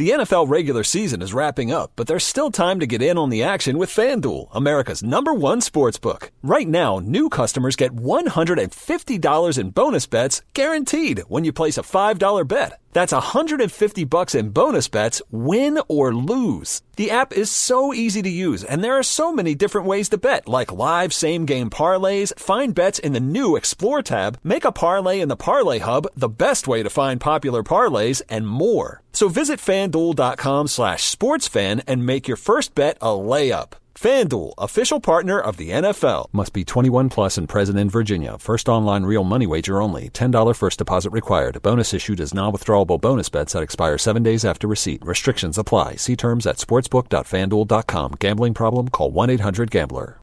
The NFL regular season is wrapping up, but there's still time to get in on the action with FanDuel, America's number one sports book. Right now, new customers get $150 in bonus bets guaranteed when you place a $5 bet. That's 150 bucks in bonus bets, win or lose. The app is so easy to use, and there are so many different ways to bet, like live same game parlays, find bets in the new Explore tab, make a parlay in the Parlay Hub, the best way to find popular parlays, and more. So visit fanduel.com slash sportsfan and make your first bet a layup. FanDuel, official partner of the NFL. Must be 21 plus and present in Virginia. First online real money wager only. $10 first deposit required. Bonus issued as non-withdrawable bonus bets that expire seven days after receipt. Restrictions apply. See terms at sportsbook.fanduel.com. Gambling problem? Call 1-800-GAMBLER.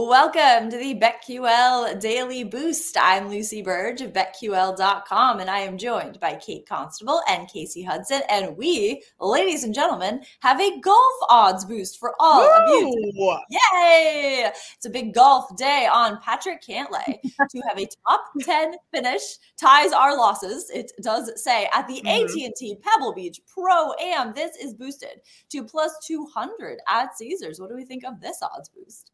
Welcome to the BetQL Daily Boost. I'm Lucy Burge of BetQL.com, and I am joined by Kate Constable and Kasey Hudson. And we, ladies and gentlemen, have a golf odds boost for all Woo! of you. Yay! It's a big golf day on Patrick Cantlay to have a top 10 finish, ties our losses. It does say at the mm-hmm. AT&T Pebble Beach Pro Am. This is boosted to plus 200 at Caesars. What do we think of this odds boost?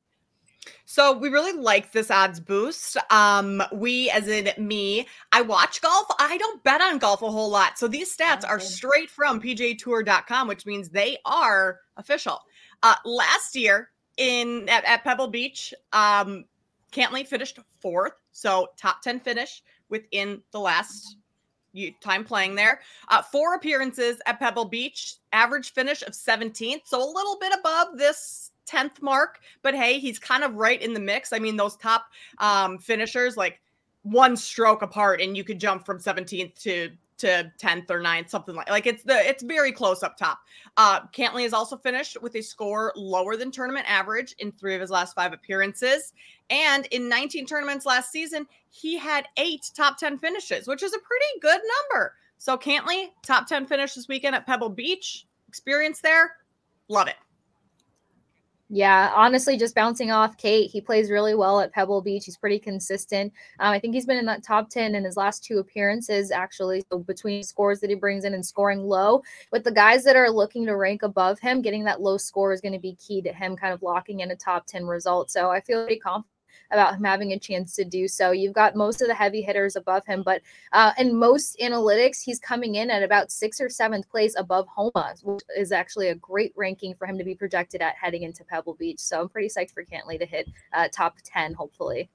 So we really like this odds boost. Um, we, as in me, I watch golf. I don't bet on golf a whole lot. So these stats are straight from pgatour.com, which means they are official. Uh, last year in at, at Pebble Beach, um, Cantlay finished fourth, so top ten finish within the last time playing there. Uh, four appearances at Pebble Beach, average finish of 17th, so a little bit above this 10th mark, but hey, he's kind of right in the mix. I mean, those top um, finishers, like one stroke apart, and you could jump from 17th to to 10th or 9th, something like like it's the it's very close up top. Uh Cantlay has also finished with a score lower than tournament average in three of his last five appearances. And in 19 tournaments last season, he had eight top 10 finishes, which is a pretty good number. So Cantlay, top 10 finish this weekend at Pebble Beach. Experience there. Love it. Yeah, honestly, just bouncing off Kate, he plays really well at Pebble Beach. He's pretty consistent. Um, I think he's been in that top 10 in his last two appearances, actually. So, between scores that he brings in and scoring low, with the guys that are looking to rank above him, getting that low score is going to be key to him kind of locking in a top 10 result. So, I feel pretty confident about him having a chance to do so. You've got most of the heavy hitters above him, but uh, in most analytics, he's coming in at about sixth or seventh place above Homa, which is actually a great ranking for him to be projected at heading into Pebble Beach. So I'm pretty psyched for Cantlay to hit uh, top 10, hopefully.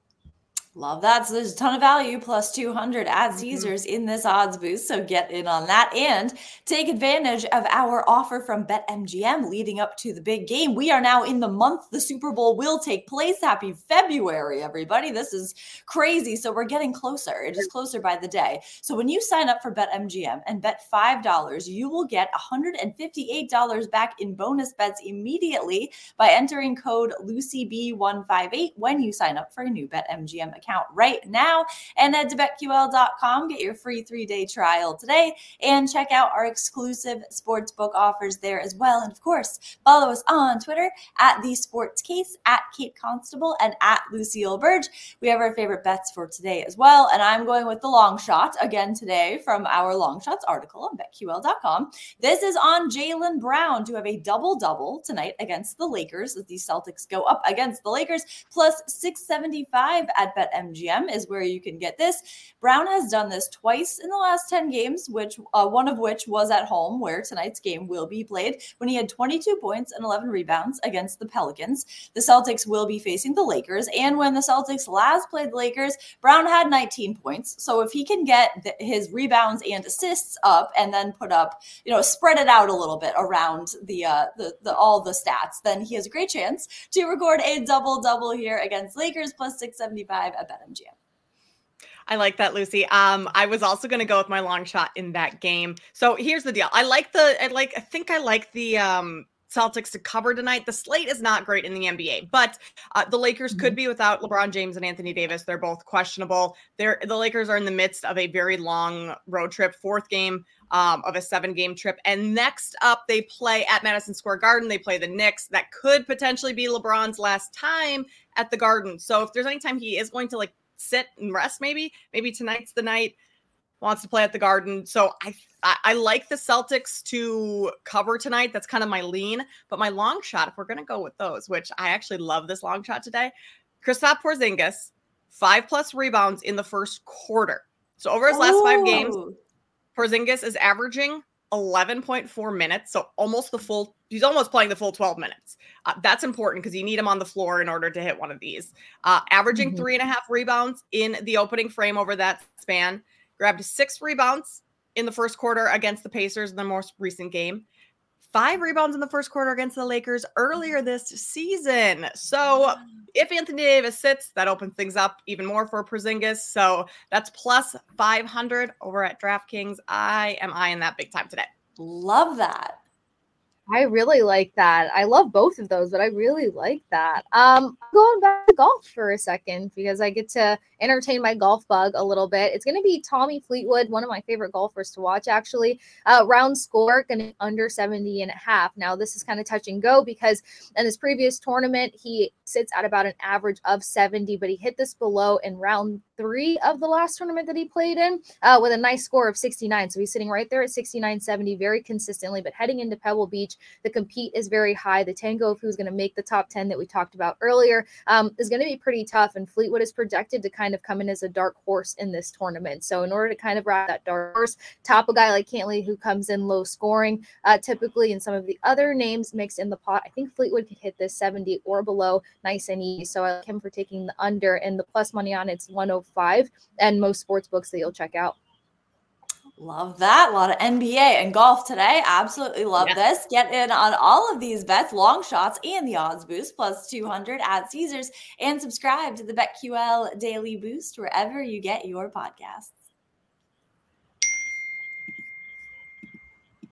Love that. So there's a ton of value plus 200 at mm-hmm. Caesars mm-hmm. in this odds boost. So get in on that and take advantage of our offer from BetMGM leading up to the big game. We are now in the month the Super Bowl will take place. Happy February, everybody. This is crazy. So we're getting closer. It is closer by the day. So when you sign up for BetMGM and bet $5, you will get $158 back in bonus bets immediately by entering code LucyB158 when you sign up for a new BetMGM account right now and head to betql.com. Get your free three day trial today and check out our exclusive sportsbook offers there as well. And of course, follow us on Twitter at the sports case, at Kate Constable, and at Lucille Burge. We have our favorite bets for today as well. And I'm going with the long shot again today from our long shots article on betql.com. This is on Jaylen Brown to have a double double tonight against the Lakers as the Celtics go up against the Lakers plus 675 at Bet BetMGM is where you can get this. Brown has done this twice in the last 10 games, which uh, one of which was at home, where tonight's game will be played, when he had 22 points and 11 rebounds against the Pelicans. The Celtics will be facing the Lakers. And when the Celtics last played the Lakers, Brown had 19 points. So if he can get his rebounds and assists up and then put up, you know, spread it out a little bit around the uh the, the all the stats, then he has a great chance to record a double double here against Lakers plus 675 at BetMGM. I like that, Lucy. Um, I was also going to go with my long shot in that game. So here's the deal. I like the, I like, I think I like the um Celtics to cover tonight. The slate is not great in the NBA, but uh, the Lakers mm-hmm. could be without LeBron James and Anthony Davis. They're both questionable. They're the Lakers are in the midst of a very long road trip, fourth game um, of a seven game trip. And next up, they play at Madison Square Garden. They play the Knicks. That could potentially be LeBron's last time at the Garden. So if there's any time he is going to like sit and rest, maybe, maybe tonight's the night wants to play at the Garden. So I, I, I like the Celtics to cover tonight. That's kind of my lean. But my long shot, if we're gonna go with those, which I actually love this long shot today, Kristaps Porzingis, five plus rebounds in the first quarter. So over his last Ooh. five games, Porzingis is averaging 11.4 minutes, so almost the full. He's almost playing the full 12 minutes. Uh, that's important because you need him on the floor in order to hit one of these. Uh, averaging mm-hmm. three and a half rebounds in the opening frame over that span grabbed six rebounds in the first quarter against the Pacers in the most recent game. Five rebounds in the first quarter against the Lakers earlier this season. So if Anthony Davis sits, that opens things up even more for Porzingis. So that's plus 500 over at DraftKings. I am eyeing that big time today. Love that. I really like that. I love both of those, but I really like that. Um, going back to golf for a second because I get to entertain my golf bug a little bit. It's going to be Tommy Fleetwood, one of my favorite golfers to watch, actually. Uh, round score going to under 70 and a half. Now, this is kind of touch and go because in this previous tournament, he sits at about an average of 70, but he hit this below in round three of the last tournament that he played in uh, with a nice score of 69. So he's sitting right there at 69 70 very consistently. But heading into Pebble Beach, the compete is very high. The tango of who's going to make the top 10 that we talked about earlier um, is going to be pretty tough. And Fleetwood is projected to kind of come in as a dark horse in this tournament. So, in order to kind of ride that dark horse, top a guy like Cantlay who comes in low scoring, uh, typically in some of the other names mixed in the pot, I think Fleetwood could hit this 70 or below nice and easy. So, I like him for taking the under and the plus money on it's 105 and most sports books that you'll check out. Love that. A lot of NBA and golf today. Absolutely love yeah. this. Get in on all of these bets, long shots, and the odds boost plus 200 at Caesars. And subscribe to the BetQL Daily Boost wherever you get your podcasts.